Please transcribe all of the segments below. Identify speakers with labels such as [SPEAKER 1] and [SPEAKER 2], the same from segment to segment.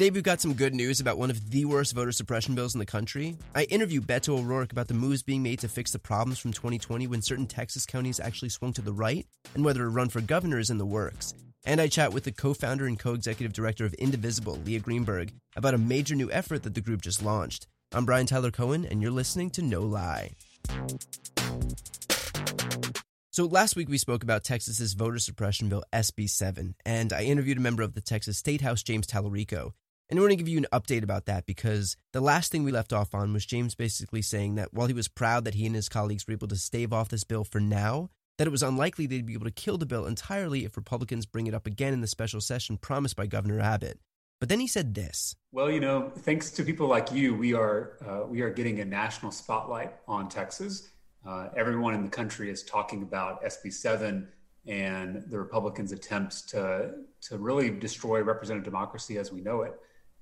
[SPEAKER 1] Today, we've got some good news about one of the worst voter suppression bills in the country. I interview Beto O'Rourke about the moves being made to fix the problems from 2020 when certain Texas counties actually swung to the right and whether a run for governor is in the works. And I chat with the co founder and co executive director of Indivisible, Leah Greenberg, about a major new effort that the group just launched. I'm Brian Tyler Cohen, and you're listening to No Lie. So last week we spoke about Texas's voter suppression bill SB 7 and I interviewed a member of the Texas State House James Talarico. And I want to give you an update about that because the last thing we left off on was James basically saying that while he was proud that he and his colleagues were able to stave off this bill for now, that it was unlikely they'd be able to kill the bill entirely if Republicans bring it up again in the special session promised by Governor Abbott. But then he said this.
[SPEAKER 2] Well, you know, thanks to people like you, we are uh, we are getting a national spotlight on Texas. Uh, everyone in the country is talking about SB seven and the Republicans' attempts to to really destroy representative democracy as we know it.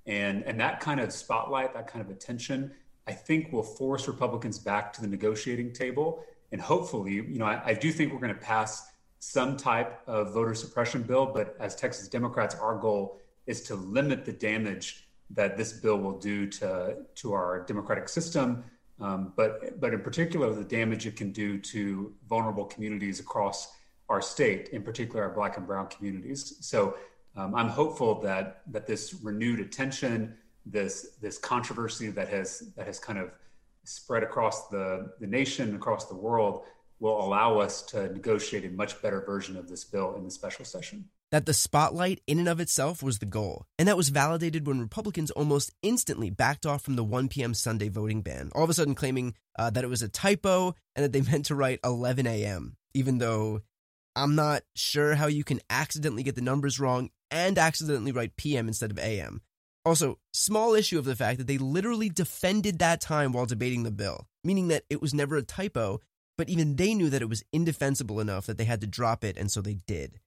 [SPEAKER 2] And, and that kind of spotlight, that kind of attention, I think will force Republicans back to the negotiating table. And hopefully, you know, I, I do think we're going to pass some type of voter suppression bill. But as Texas Democrats, our goal is to limit the damage that this bill will do to, to our democratic system, um, but, but in particular, the damage it can do to vulnerable communities across our state, in particular our Black and Brown communities. So um, I'm hopeful that that this renewed attention, this this controversy that has that has kind of spread across the the nation, across the world, will allow us to negotiate a much better version of this bill in the special session.
[SPEAKER 1] That the spotlight in and of itself was the goal, and that was validated when Republicans almost instantly backed off from the 1 p.m. Sunday voting ban, all of a sudden claiming uh, that it was a typo and that they meant to write 11 a.m., even though I'm not sure how you can accidentally get the numbers wrong and accidentally write PM instead of AM. Also, small issue of the fact that they literally defended that time while debating the bill, meaning that it was never a typo, but even they knew that it was indefensible enough that they had to drop it, and so they did.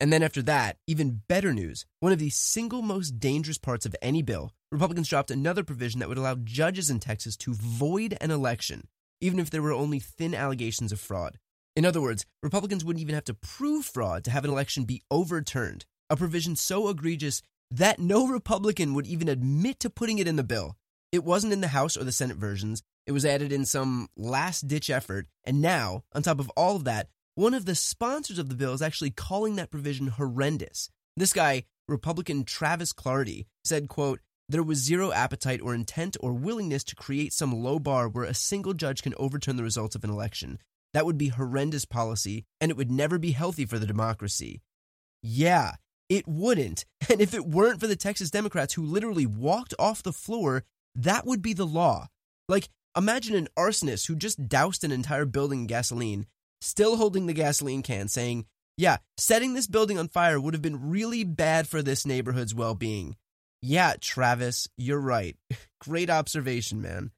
[SPEAKER 1] And then after that, even better news one of the single most dangerous parts of any bill, Republicans dropped another provision that would allow judges in Texas to void an election, even if there were only thin allegations of fraud. In other words, Republicans wouldn't even have to prove fraud to have an election be overturned, a provision so egregious that no Republican would even admit to putting it in the bill. It wasn't in the House or the Senate versions. It was added in some last ditch effort. And now, on top of all of that, one of the sponsors of the bill is actually calling that provision horrendous. This guy, Republican Travis Clardy, said, quote, there was zero appetite or intent or willingness to create some low bar where a single judge can overturn the results of an election. That would be horrendous policy, and it would never be healthy for the democracy. Yeah, it wouldn't. And if it weren't for the Texas Democrats who literally walked off the floor, that would be the law. Like, imagine an arsonist who just doused an entire building in gasoline, still holding the gasoline can, saying, Yeah, setting this building on fire would have been really bad for this neighborhood's well being. Yeah, Travis, you're right. Great observation, man.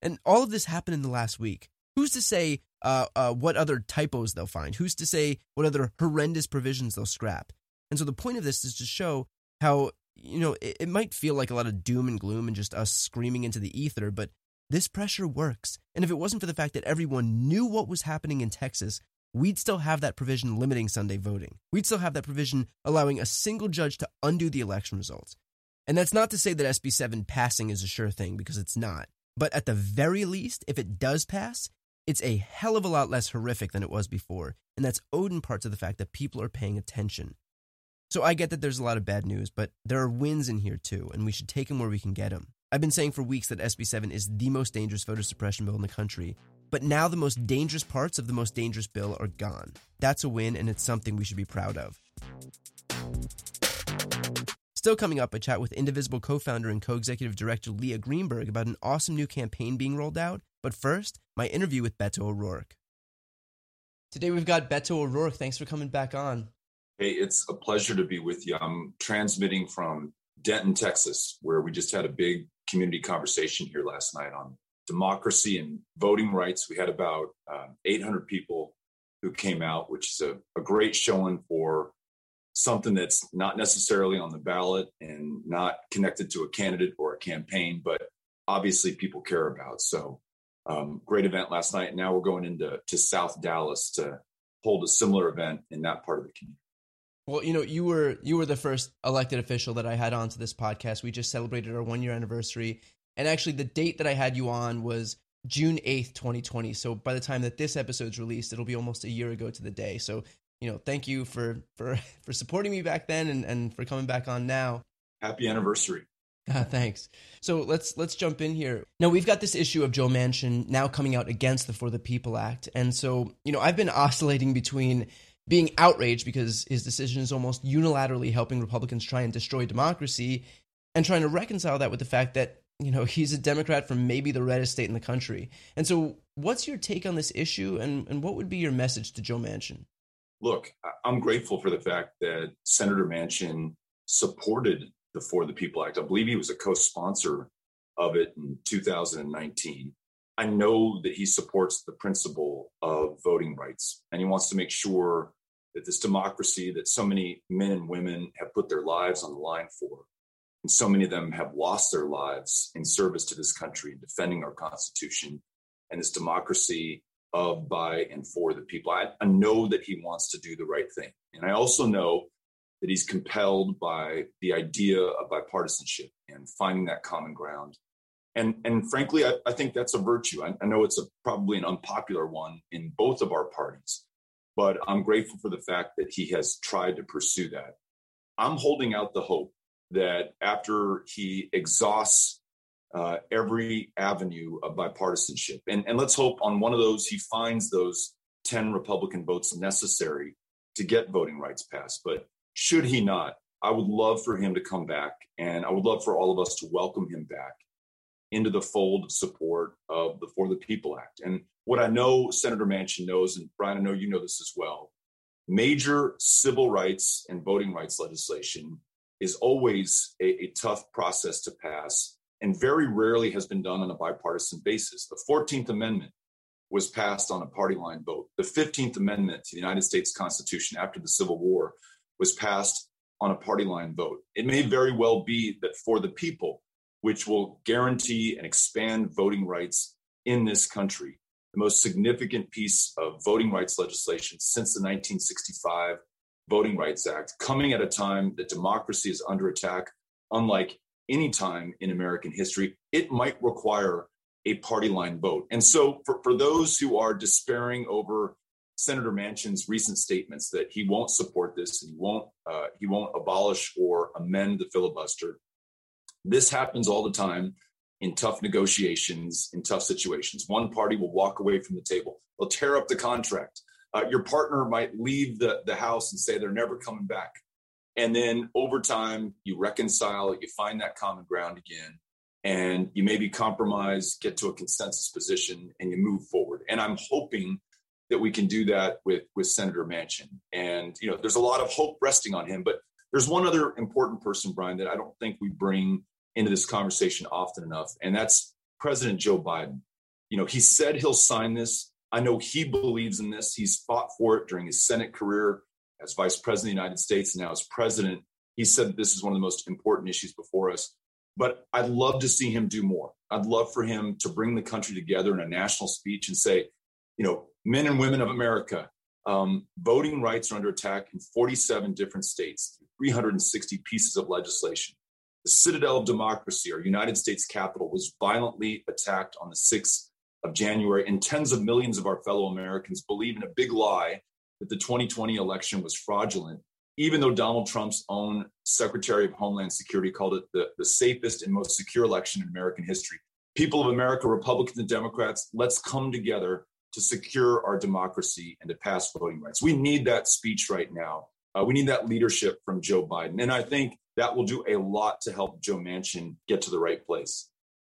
[SPEAKER 1] And all of this happened in the last week. Who's to say uh, uh, what other typos they'll find? Who's to say what other horrendous provisions they'll scrap? And so the point of this is to show how, you know, it, it might feel like a lot of doom and gloom and just us screaming into the ether, but this pressure works. And if it wasn't for the fact that everyone knew what was happening in Texas, we'd still have that provision limiting Sunday voting. We'd still have that provision allowing a single judge to undo the election results. And that's not to say that SB 7 passing is a sure thing, because it's not. But at the very least, if it does pass, it's a hell of a lot less horrific than it was before. And that's owed in part to the fact that people are paying attention. So I get that there's a lot of bad news, but there are wins in here too, and we should take them where we can get them. I've been saying for weeks that SB 7 is the most dangerous voter suppression bill in the country, but now the most dangerous parts of the most dangerous bill are gone. That's a win, and it's something we should be proud of. Still coming up, a chat with Indivisible co founder and co executive director Leah Greenberg about an awesome new campaign being rolled out. But first, my interview with Beto O'Rourke. Today we've got Beto O'Rourke. Thanks for coming back on.
[SPEAKER 3] Hey, it's a pleasure to be with you. I'm transmitting from Denton, Texas, where we just had a big community conversation here last night on democracy and voting rights. We had about um, 800 people who came out, which is a, a great showing for something that's not necessarily on the ballot and not connected to a candidate or a campaign, but obviously people care about. So, um, great event last night. Now we're going into to South Dallas to hold a similar event in that part of the community.
[SPEAKER 1] Well, you know, you were you were the first elected official that I had onto this podcast. We just celebrated our one year anniversary, and actually, the date that I had you on was June eighth, twenty twenty. So by the time that this episode's released, it'll be almost a year ago to the day. So you know, thank you for for for supporting me back then and and for coming back on now.
[SPEAKER 3] Happy anniversary.
[SPEAKER 1] Ah, thanks. So let's let's jump in here. Now we've got this issue of Joe Manchin now coming out against the For the People Act, and so you know I've been oscillating between being outraged because his decision is almost unilaterally helping Republicans try and destroy democracy, and trying to reconcile that with the fact that you know he's a Democrat from maybe the reddest state in the country. And so, what's your take on this issue, and and what would be your message to Joe Manchin?
[SPEAKER 3] Look, I'm grateful for the fact that Senator Manchin supported the For the People Act. I believe he was a co-sponsor of it in 2019. I know that he supports the principle of voting rights, and he wants to make sure that this democracy that so many men and women have put their lives on the line for, and so many of them have lost their lives in service to this country, and defending our Constitution and this democracy of, by, and for the people. I, I know that he wants to do the right thing. And I also know that he's compelled by the idea of bipartisanship and finding that common ground. And, and frankly, I, I think that's a virtue. I, I know it's a, probably an unpopular one in both of our parties but I'm grateful for the fact that he has tried to pursue that. I'm holding out the hope that after he exhausts uh, every avenue of bipartisanship, and, and let's hope on one of those he finds those 10 Republican votes necessary to get voting rights passed. But should he not, I would love for him to come back, and I would love for all of us to welcome him back into the fold of support of the For the People Act. And what I know Senator Manchin knows, and Brian, I know you know this as well, major civil rights and voting rights legislation is always a, a tough process to pass and very rarely has been done on a bipartisan basis. The 14th Amendment was passed on a party line vote. The 15th Amendment to the United States Constitution after the Civil War was passed on a party line vote. It may very well be that for the people, which will guarantee and expand voting rights in this country. The most significant piece of voting rights legislation since the 1965 Voting Rights Act, coming at a time that democracy is under attack, unlike any time in American history, it might require a party line vote. And so, for, for those who are despairing over Senator Manchin's recent statements that he won't support this and he won't uh, he won't abolish or amend the filibuster, this happens all the time in tough negotiations, in tough situations. One party will walk away from the table, they'll tear up the contract. Uh, your partner might leave the, the house and say they're never coming back. And then over time, you reconcile, you find that common ground again, and you maybe compromise, get to a consensus position, and you move forward. And I'm hoping that we can do that with with Senator Manchin. And you know, there's a lot of hope resting on him. But there's one other important person, Brian, that I don't think we bring into this conversation often enough, and that's President Joe Biden. You know, he said he'll sign this. I know he believes in this. He's fought for it during his Senate career as Vice President of the United States and now as President. He said this is one of the most important issues before us. But I'd love to see him do more. I'd love for him to bring the country together in a national speech and say, you know, men and women of America, um, voting rights are under attack in 47 different states, 360 pieces of legislation. The citadel of democracy, our United States Capitol, was violently attacked on the 6th of January, and tens of millions of our fellow Americans believe in a big lie that the 2020 election was fraudulent, even though Donald Trump's own Secretary of Homeland Security called it the, the safest and most secure election in American history. People of America, Republicans and Democrats, let's come together to secure our democracy and to pass voting rights. We need that speech right now. Uh, we need that leadership from Joe Biden. And I think that will do a lot to help Joe Manchin get to the right place.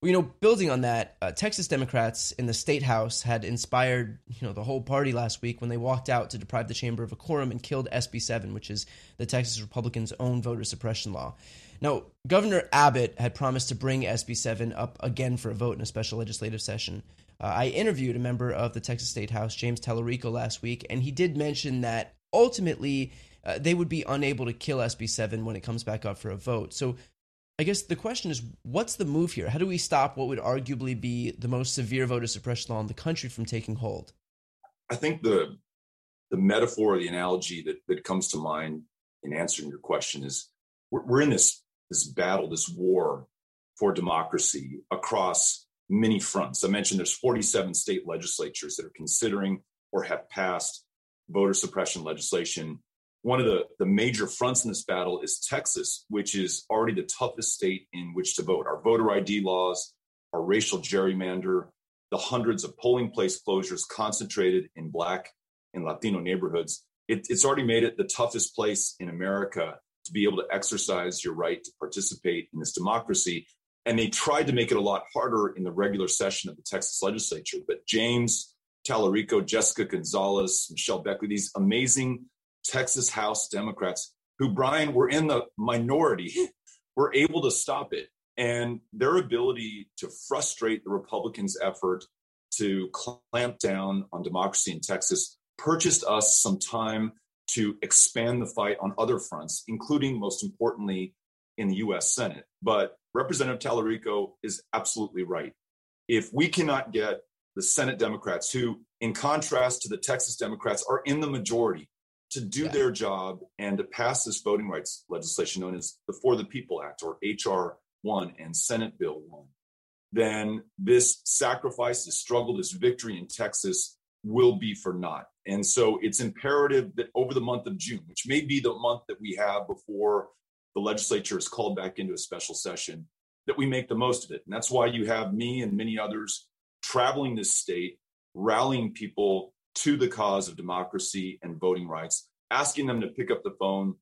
[SPEAKER 1] You know, building on that, uh, Texas Democrats in the state house had inspired, you know, the whole party last week when they walked out to deprive the chamber of a quorum and killed SB 7, which is the Texas Republicans' own voter suppression law. Now, Governor Abbott had promised to bring SB 7 up again for a vote in a special legislative session. Uh, I interviewed a member of the Texas State House, James Talarico, last week, and he did mention that ultimately uh, they would be unable to kill SB 7 when it comes back up for a vote. So I guess the question is what's the move here? How do we stop what would arguably be the most severe voter suppression law in the country from taking hold?
[SPEAKER 3] I think the the metaphor or the analogy that, that comes to mind in answering your question is we're, we're in this this battle, this war for democracy across many fronts. I mentioned there's 47 state legislatures that are considering or have passed voter suppression legislation. One of the, the major fronts in this battle is Texas, which is already the toughest state in which to vote. Our voter ID laws, our racial gerrymander, the hundreds of polling place closures concentrated in Black and Latino neighborhoods, it, it's already made it the toughest place in America to be able to exercise your right to participate in this democracy. And they tried to make it a lot harder in the regular session of the Texas legislature. But James Talarico, Jessica Gonzalez, Michelle Beckley, these amazing Texas House Democrats who, Brian, were in the minority, were able to stop it. And their ability to frustrate the Republicans' effort to clamp down on democracy in Texas purchased us some time to expand the fight on other fronts, including, most importantly, in the US Senate. But Representative Talarico is absolutely right. If we cannot get the Senate Democrats, who, in contrast to the Texas Democrats, are in the majority, to do yeah. their job and to pass this voting rights legislation known as the For the People Act or H.R. 1 and Senate Bill 1, then this sacrifice, this struggle, this victory in Texas will be for naught. And so it's imperative that over the month of June, which may be the month that we have before the legislature is called back into a special session, that we make the most of it. And that's why you have me and many others traveling this state, rallying people to the cause of democracy and voting rights, asking them to pick up the phone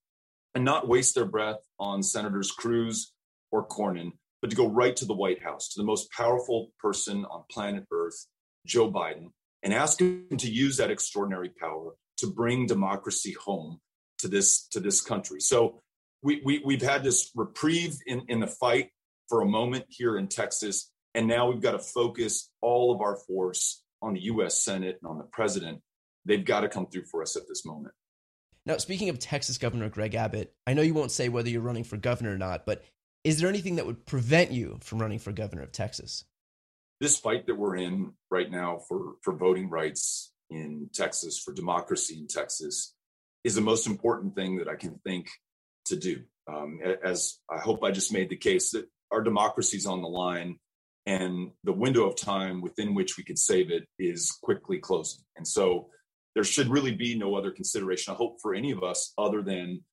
[SPEAKER 3] and not waste their breath on Senators Cruz or Cornyn, but to go right to the White House, to the most powerful person on planet Earth, Joe Biden, and ask him to use that extraordinary power to bring democracy home to this to this country. So we, we we've had this reprieve in, in the fight for a moment here in Texas, and now we've got to focus all of our force on the U.S. Senate and on the president. They've got to come through for us at this moment.
[SPEAKER 1] Now, speaking of Texas Governor Greg Abbott, I know you won't say whether you're running for governor or not, but is there anything that would prevent you from running for governor of Texas?
[SPEAKER 3] this fight that we're in right now for, for voting rights in Texas, for democracy in Texas, is the most important thing that I can think to do. Um, as I hope I just made the case that our democracy is on the line and the window of time within which we could save it is quickly closing. And so there should really be no other consideration, I hope, for any of us other than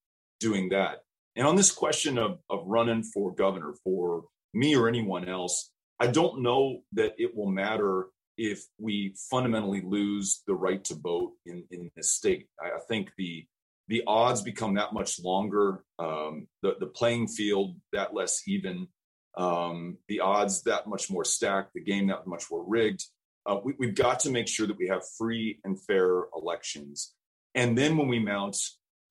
[SPEAKER 3] doing that. And on this question of, of running for governor for me or anyone else, I don't know that it will matter if we fundamentally lose the right to vote in, in this state. I, I think the the odds become that much longer, um, the, the playing field that less even, um, the odds that much more stacked, the game that much more rigged. Uh, we, we've got to make sure that we have free and fair elections. And then when we mount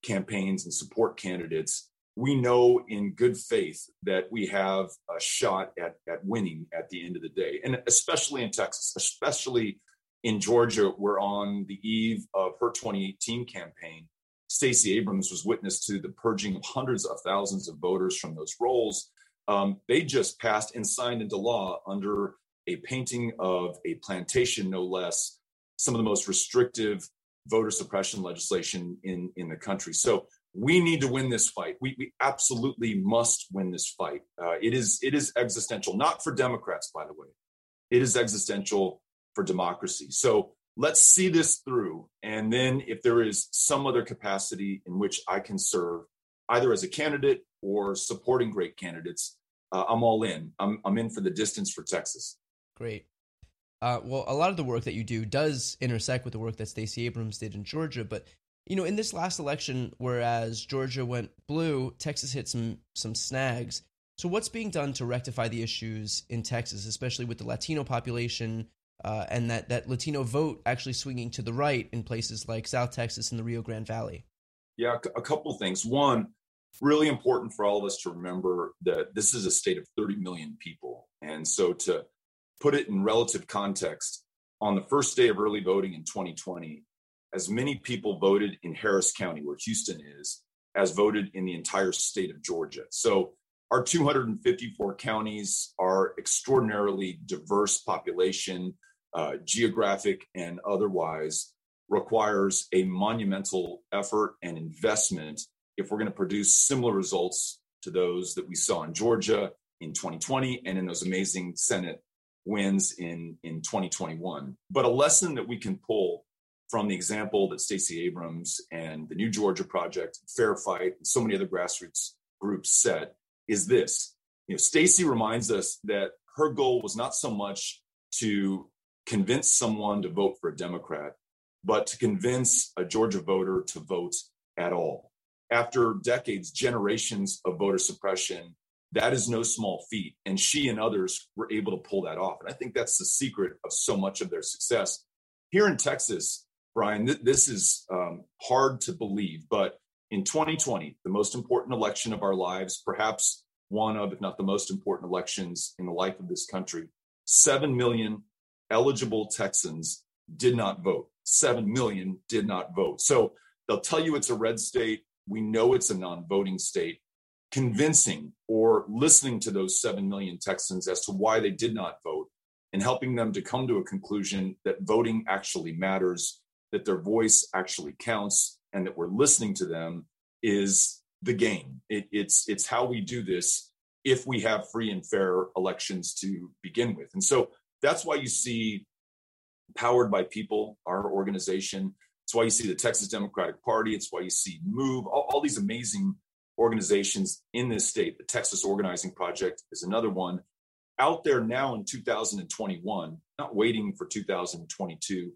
[SPEAKER 3] campaigns and support candidates, we know in good faith that we have a shot at, at winning at the end of the day. And especially in Texas, especially in Georgia, we're on the eve of her 2018 campaign. Stacey Abrams was witness to the purging of hundreds of thousands of voters from those rolls. Um, they just passed and signed into law under a painting of a plantation, no less, some of the most restrictive voter suppression legislation in, in the country. So we need to win this fight. We, we absolutely must win this fight. Uh, it is it is existential, not for Democrats, by the way. It is existential for democracy. So let's see this through, and then if there is some other capacity in which I can serve, either as a candidate or supporting great candidates, uh, I'm all in. I'm I'm in for the distance for Texas.
[SPEAKER 1] Great. Uh, well, a lot of the work that you do does intersect with the work that Stacey Abrams did in Georgia, but you know, in this last election, whereas Georgia went blue, Texas hit some some snags. So, what's being done to rectify the issues in Texas, especially with the Latino population uh, and that that Latino vote actually swinging to the right in places like South Texas and the Rio Grande Valley?
[SPEAKER 3] Yeah, a couple things. One, really important for all of us to remember that this is a state of 30 million people. And so to put it in relative context, on the first day of early voting in 2020, as many people voted in Harris County, where Houston is, as voted in the entire state of Georgia. So our 254 counties are extraordinarily diverse population, uh, geographic and otherwise, requires a monumental effort and investment if we're going to produce similar results to those that we saw in Georgia in 2020 and in those amazing Senate wins in, in 2021. But a lesson that we can pull from the example that Stacey Abrams and the New Georgia Project, Fair Fight, and so many other grassroots groups set is this. You know, Stacey reminds us that her goal was not so much to convince someone to vote for a Democrat, but to convince a Georgia voter to vote at all. After decades, generations of voter suppression, that is no small feat. And she and others were able to pull that off. And I think that's the secret of so much of their success. Here in Texas, Brian, th- this is um, hard to believe, but in 2020, the most important election of our lives, perhaps one of, if not the most important elections in the life of this country, 7 million eligible Texans did not vote. 7 million did not vote. So they'll tell you it's a red state. We know it's a non voting state. Convincing or listening to those 7 million Texans as to why they did not vote and helping them to come to a conclusion that voting actually matters, that their voice actually counts, and that we're listening to them is the game. It, it's it's how we do this if we have free and fair elections to begin with. And so that's why you see powered by people, our organization. It's why you see the Texas Democratic Party. It's why you see Move, all, all these amazing organizations in this state. The Texas Organizing Project is another one out there now in 2021, not waiting for 2022,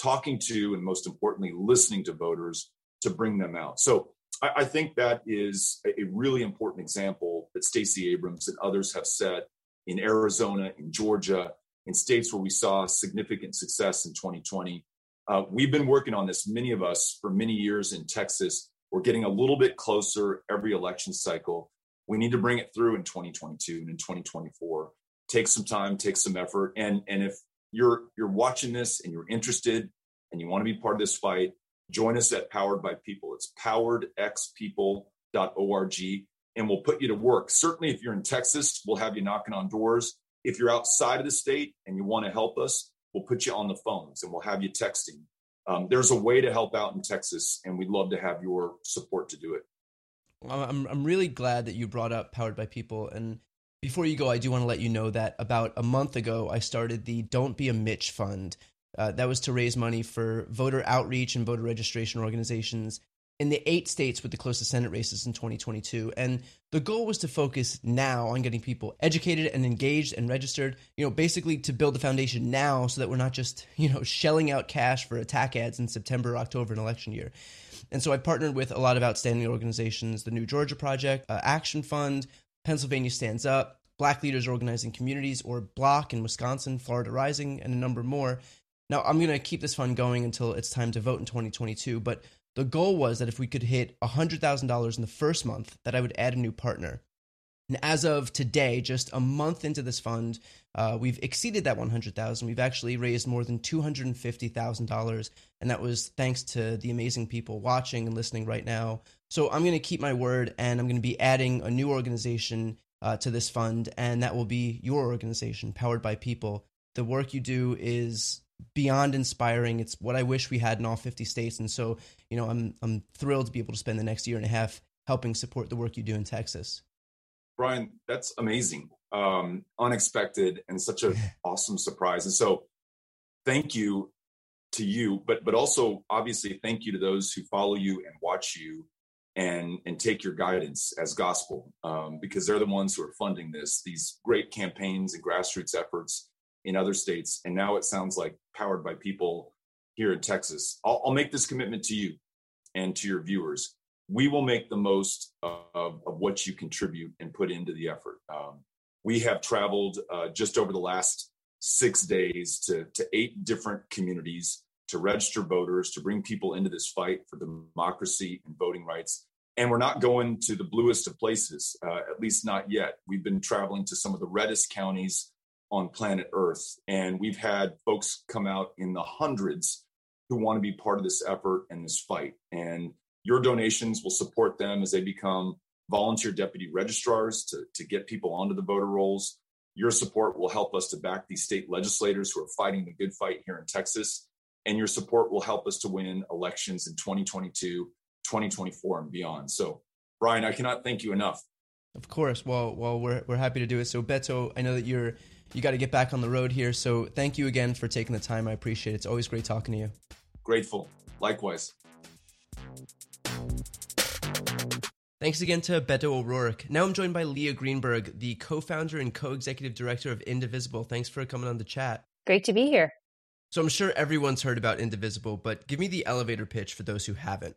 [SPEAKER 3] talking to and most importantly, listening to voters to bring them out. So I, I think that is a, really important example that Stacey Abrams and others have set in Arizona, in Georgia, in states where we saw significant success in 2020. Uh, we've been working on this, many of us, for many years in Texas. We're getting a little bit closer every election cycle. We need to bring it through in 2022 and in 2024. Take some time, take some effort, and and if you're you're watching this and you're interested and you want to be part of this fight, join us at Powered by People. It's poweredxpeople.org, and we'll put you to work. Certainly, if you're in Texas, we'll have you knocking on doors. If you're outside of the state and you want to help us, we'll put you on the phones and we'll have you texting. Um, there's a way to help out in Texas, and we'd love to have your support to do it.
[SPEAKER 1] I'm I'm really glad that you brought up Powered by People. And before you go, I do want to let you know that about a month ago, I started the Don't Be a Mitch Fund. Uh, that was to raise money for voter outreach and voter registration organizations in the eight states with the closest Senate races in 2022. And the goal was to focus now on getting people educated and engaged and registered, you know, basically to build the foundation now so that we're not just, you know, shelling out cash for attack ads in September, October, and election year. And so I partnered with a lot of outstanding organizations, the New Georgia Project, uh, Action Fund, Pennsylvania Stands Up, Black Leaders Organizing Communities, or BLOC in Wisconsin, Florida Rising, and a number more. Now, I'm going to keep this fund going until it's time to vote in 2022, but the goal was that if we could hit $100,000 in the first month, that I would add a new partner. And as of today, just a month into this fund, uh, we've exceeded that 100,000. We've actually raised more than $250,000, and that was thanks to the amazing people watching and listening right now. So I'm going to keep my word, and I'm going to be adding a new organization uh, to this fund, and that will be your organization, powered by people. The work you do is beyond inspiring. It's what I wish we had in all 50 states. And so, you know, I'm I'm thrilled to be able to spend the next year and a half helping support the work you do in Texas.
[SPEAKER 3] Brian, that's amazing. Um, unexpected and such an awesome surprise. And so thank you to you, but but also obviously thank you to those who follow you and watch you and and take your guidance as gospel um, because they're the ones who are funding this these great campaigns and grassroots efforts in other states. And now it sounds like powered by people here in Texas. I'll, I'll make this commitment to you and to your viewers. We will make the most of, of what you contribute and put into the effort. Um, we have traveled uh, just over the last six days to, to eight different communities to register voters, to bring people into this fight for democracy and voting rights. And we're not going to the bluest of places, uh, at least not yet. We've been traveling to some of the reddest counties on planet Earth. And we've had folks come out in the hundreds who want to be part of this effort and this fight. And your donations will support them as they become volunteer deputy registrars to, to get people onto the voter rolls. Your support will help us to back these state legislators who are fighting the good fight here in Texas. And your support will help us to win elections in 2022, 2024, and beyond. So, Brian, I cannot thank you enough.
[SPEAKER 1] Of course. Well, well, we're, we're happy to do it. So, Beto, I know that you're you got to get back on the road here. So, thank you again for taking the time. I appreciate it. It's always great talking to you.
[SPEAKER 3] Grateful. Likewise.
[SPEAKER 1] Thanks again to Beto O'Rourke. Now I'm joined by Leah Greenberg, the co founder and co executive director of Indivisible. Thanks for coming on the chat.
[SPEAKER 4] Great to be here.
[SPEAKER 1] So I'm sure everyone's heard about Indivisible, but give me the elevator pitch for those who haven't.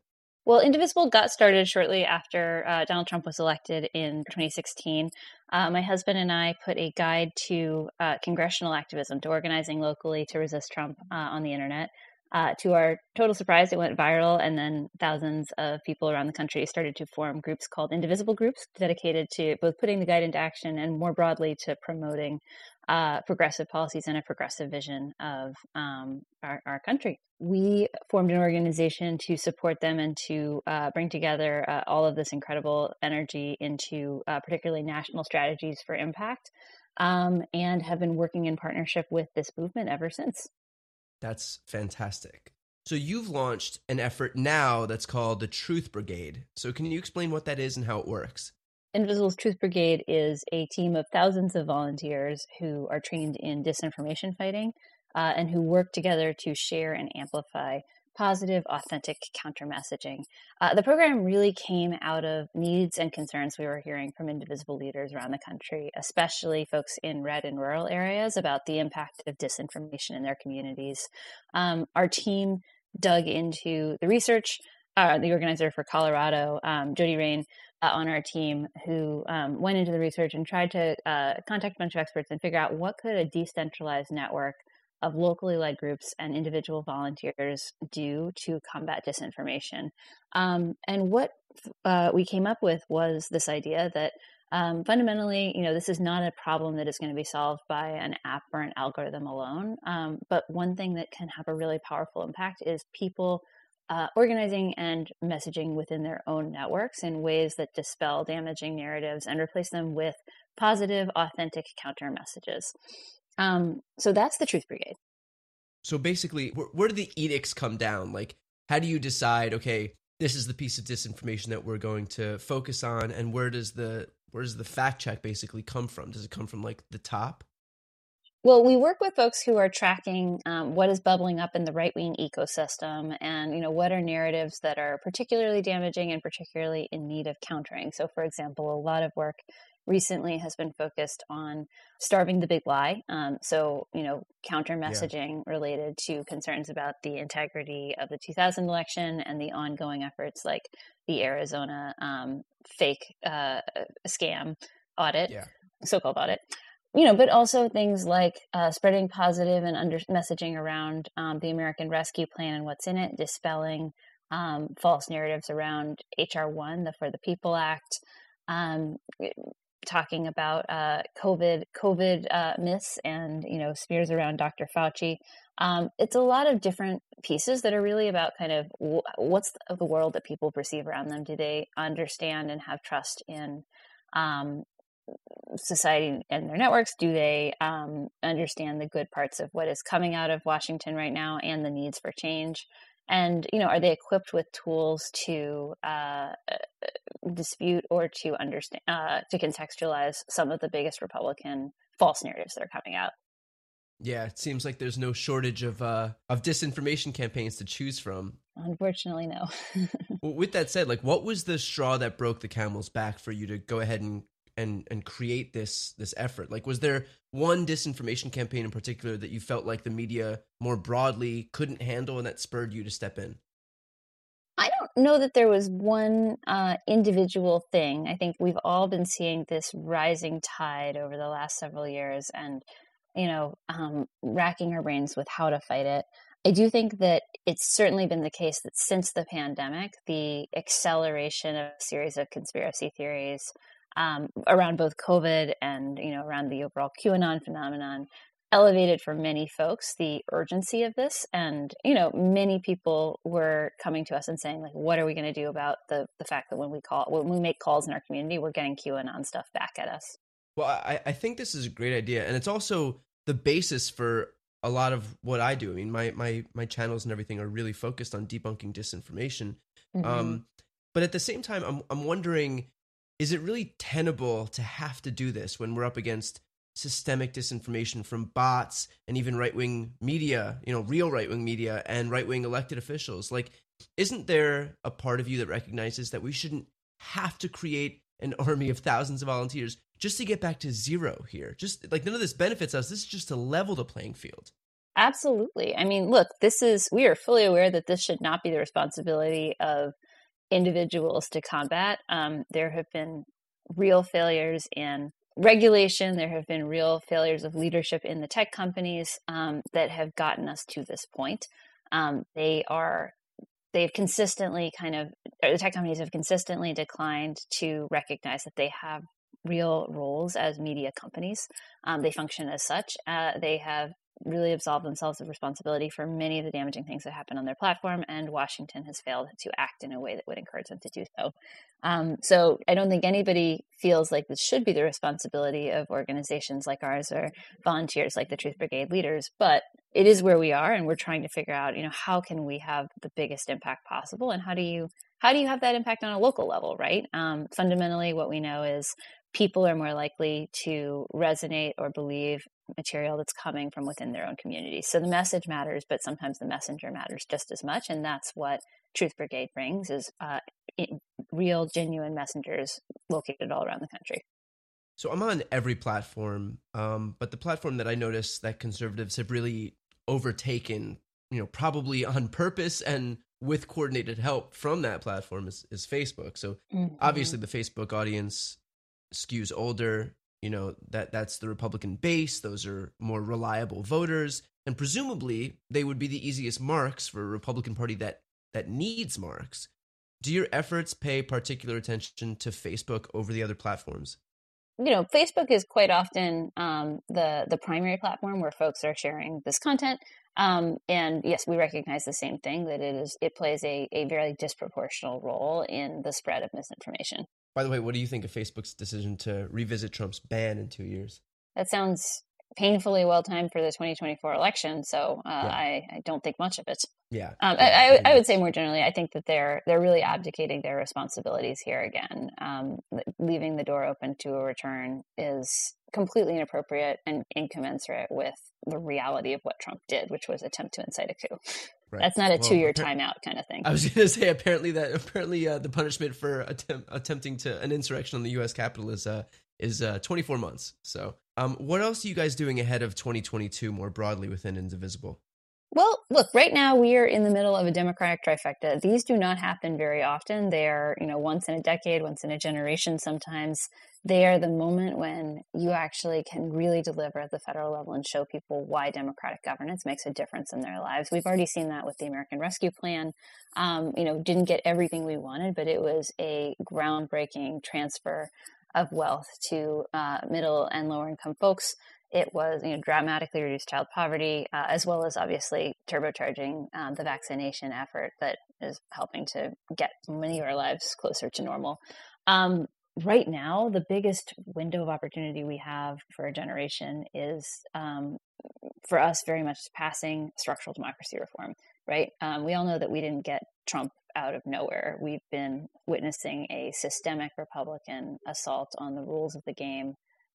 [SPEAKER 4] Well, Indivisible got started shortly after uh, Donald Trump was elected in 2016. Uh, my husband and I put a guide to uh, congressional activism, to organizing locally to resist Trump uh, on the internet. Uh, to our total surprise, it went viral, and then thousands of people around the country started to form groups called Indivisible Groups, dedicated to both putting the guide into action and more broadly to promoting uh, progressive policies and a progressive vision of um, our, our, country. We formed an organization to support them and to uh, bring together uh, all of this incredible energy into uh, particularly national strategies for impact, um, and have been working in partnership with this movement ever since.
[SPEAKER 1] That's fantastic. So you've launched an effort now that's called the Truth Brigade. So can you explain what that is and how it works?
[SPEAKER 4] Indivisible's Truth Brigade is a team of thousands of volunteers who are trained in disinformation fighting uh, and who work together to share and amplify positive, authentic counter messaging. Uh, the program really came out of needs and concerns we were hearing from indivisible leaders around the country, especially folks in red and rural areas, about the impact of disinformation in their communities. Um, our team dug into the research. Uh, the organizer for Colorado, um, Jody Rain, on our team, who um, went into the research and tried to uh, contact a bunch of experts and figure out what could a decentralized network of locally led groups and individual volunteers do to combat disinformation. Um, and what uh, we came up with was this idea that um, fundamentally, you know, this is not a problem that is going to be solved by an app or an algorithm alone. Um, but one thing that can have a really powerful impact is people uh, organizing and messaging within their own networks in ways that dispel damaging narratives and replace them with positive, authentic counter messages. Um, so that's the Truth Brigade.
[SPEAKER 1] So basically, where, where do the edicts come down? Like, how do you decide? Okay, this is the piece of disinformation that we're going to focus on, and where does the where does the fact check basically come from? Does it come from like the top?
[SPEAKER 4] Well, we work with folks who are tracking um, what is bubbling up in the right wing ecosystem, and you know what are narratives that are particularly damaging and particularly in need of countering. So, for example, a lot of work recently has been focused on starving the big lie. Um, so, you know, counter messaging yeah. related to concerns about the integrity of the 2000 election and the ongoing efforts like the Arizona um, fake uh, scam audit, yeah. so called audit. You know, but also things like uh, spreading positive and under messaging around um, the American Rescue Plan and what's in it, dispelling um, false narratives around HR one, the For the People Act, um, talking about uh, COVID COVID uh, myths and you know smears around Dr. Fauci. Um, it's a lot of different pieces that are really about kind of what's the, the, world that people perceive around them. Do they understand and have trust in um, society and their networks? Do they um, understand the good parts of what is coming out of Washington right now and the needs for change? and you know are they equipped with tools to uh, dispute or to understand uh, to contextualize some of the biggest republican false narratives that are coming out
[SPEAKER 1] yeah it seems like there's no shortage of uh, of disinformation campaigns to choose from
[SPEAKER 4] unfortunately no
[SPEAKER 1] well, with that said like what was the straw that broke the camel's back for you to go ahead and and and create this this effort? Like was there one disinformation campaign in particular that you felt like the media more broadly couldn't handle and that spurred you to step in?
[SPEAKER 4] I don't know that there was one uh, individual thing. I think we've all been seeing this rising tide over the last several years and you know um, racking our brains with how to fight it. I do think that it's certainly been the case that since the pandemic, the acceleration of a series of conspiracy theories um, around both COVID and you know around the overall QAnon phenomenon elevated for many folks the urgency of this. And you know many people were coming to us and saying like what are we going to do about the the fact that when we call when we make calls in our community we're getting qanon stuff back at us?
[SPEAKER 1] Well i i think this is a great idea and it's also the basis for a lot of what i do. I mean my my my channels and everything are really focused on debunking disinformation. Mm-hmm. um but at the same time i'm i'm wondering is it really tenable to have to do this when we're up against systemic disinformation from bots and even right wing media, you know, real right wing media and right wing elected officials. Like, isn't there a part of you that recognizes that we shouldn't have to create an army of thousands of volunteers just to get back to zero here? Just like none of this benefits us. This is just to level the playing field.
[SPEAKER 4] Absolutely. I mean, look, this is, we are fully aware that this should not be the responsibility of individuals to combat. Um, there have been real failures in regulation. There have been real failures of leadership in the tech companies um, that have gotten us to this point. Um, they are they've consistently kind of the tech companies have consistently declined to recognize that they have real roles as media companies. Um, they function as such. Uh, they have really absolve themselves of responsibility for many of the damaging things that happen on their platform, and Washington has failed to act in a way that would encourage them to do so. Um, so I don't think anybody feels like this should be the responsibility of organizations like ours or volunteers like the Truth Brigade leaders, but it is where we are, and we're trying to figure out, you know, how can we have the biggest impact possible, and how do you how do you have that impact on a local level, right? Um, fundamentally, what we know is people are more likely to resonate or believe material that's coming from within their own community. So the message matters, but sometimes the messenger matters just as much, and that's what Truth Brigade brings: is uh, real, genuine messengers located all around the country.
[SPEAKER 1] So I'm on every platform, um, but the platform that I notice that conservatives have really overtaken, you know, probably on purpose and with coordinated help from that platform is, is Facebook. So mm-hmm. obviously the Facebook audience skews older you know that that's the republican base those are more reliable voters and presumably they would be the easiest marks for a republican party that that needs marks. Do your efforts pay particular attention to facebook over the other platforms?
[SPEAKER 4] You know facebook is quite often um, the the primary platform where folks are sharing this content um, and yes we recognize the same thing that it is it plays a, a very disproportional role in the spread of misinformation
[SPEAKER 1] by the way, what do you think of Facebook's decision to revisit Trump's ban in two years?
[SPEAKER 4] That sounds painfully well timed for the 2024 election. So uh, yeah. I, I, don't think much of it.
[SPEAKER 1] Yeah,
[SPEAKER 4] um, I, I, I, would say more generally, I think that they're they're really abdicating their responsibilities here again. Um, leaving the door open to a return is completely inappropriate and incommensurate with the reality of what Trump did, which was attempt to incite a coup. Right. That's not a well, two-year timeout kind of thing.
[SPEAKER 1] I was going to say apparently that apparently uh, the punishment for attempt, attempting to an insurrection on the U.S. Capitol is uh, is uh, 24 months. So, um, what else are you guys doing ahead of 2022 more broadly within Indivisible?
[SPEAKER 4] Well, look, right now we are in the middle of a democratic trifecta. These do not happen very often. They are, you know, once in a decade, once in a generation sometimes. They are the moment when you actually can really deliver at the federal level and show people why democratic governance makes a difference in their lives. We've already seen that with the American Rescue Plan. Um, you know, didn't get everything we wanted, but it was a groundbreaking transfer of wealth to uh, middle and lower income folks it was you know dramatically reduced child poverty uh, as well as obviously turbocharging um, the vaccination effort that is helping to get many of our lives closer to normal um, right now the biggest window of opportunity we have for a generation is um, for us very much passing structural democracy reform right um, we all know that we didn't get trump out of nowhere we've been witnessing a systemic republican assault on the rules of the game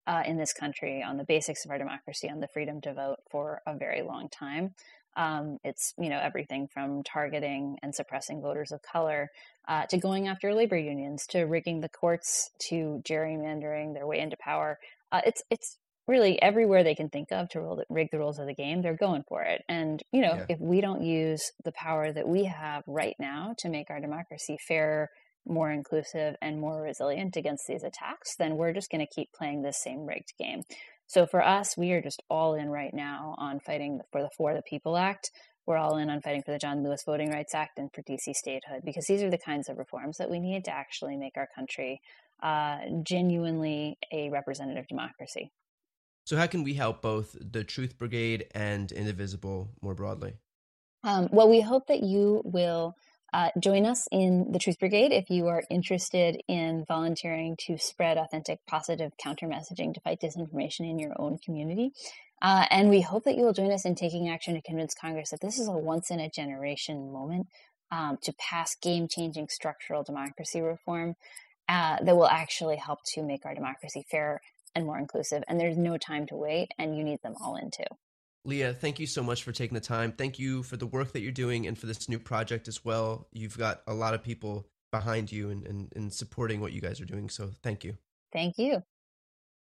[SPEAKER 4] uh, in this country on the basics of our democracy, on the freedom to vote for a very long time. Um, it's you know everything from targeting and suppressing voters of color uh, to going after labor unions to rigging the courts to gerrymandering their way into power. Uh, it's it's really everywhere they can think of to rig the rules of the game. They're going for it. And you know yeah. if we don't use the power that we have right now to make our democracy fairer more inclusive and more resilient against these attacks, then we're just going to keep playing this same rigged game. So for us, we are just all in right now on fighting for the For the People Act. we're all in on fighting for the John Lewis Voting Rights Act and for DC statehood, because these are the kinds of reforms that we need to actually make our country uh, genuinely a representative democracy.
[SPEAKER 1] So, how can we help both the Truth Brigade and Indivisible more broadly?
[SPEAKER 4] Um, well, we hope that you will uh, join us in the Truth Brigade if you are interested in volunteering to spread authentic, positive counter messaging to fight disinformation in your own community. Uh, and we hope that you will join us in taking action to convince Congress that this is a once in a generation moment um, to pass game changing structural democracy reform uh, that will actually help to make our democracy fair and more inclusive. And there's no time to wait, and you need them all in too.
[SPEAKER 1] Leah, thank you so much for taking the time. Thank you for the work that you're doing and for this new project as well. You've got a lot of people behind you and, and, and supporting what you guys are doing. So thank you.
[SPEAKER 4] Thank you.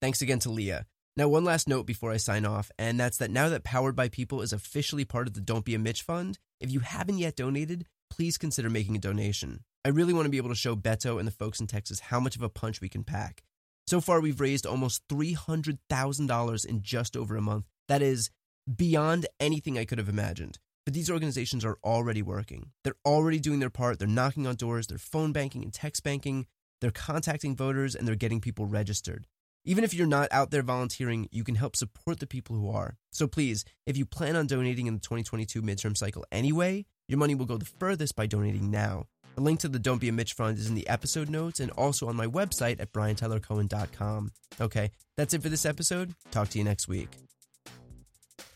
[SPEAKER 1] Thanks again to Leah. Now, one last note before I sign off, and that's that now that Powered by People is officially part of the Don't Be a Mitch Fund, if you haven't yet donated, please consider making a donation. I really want to be able to show Beto and the folks in Texas how much of a punch we can pack. So far, we've raised almost $300,000 in just over a month. That is beyond anything I could have imagined. But these organizations are already working. They're already doing their part. They're knocking on doors, they're phone banking and text banking, they're contacting voters, and they're getting people registered. Even if you're not out there volunteering, you can help support the people who are. So please, if you plan on donating in the 2022 midterm cycle anyway, your money will go the furthest by donating now. The link to the Don't Be a Mitch Fund is in the episode notes and also on my website at briantylercohen.com. Okay, that's it for this episode. Talk to you next week.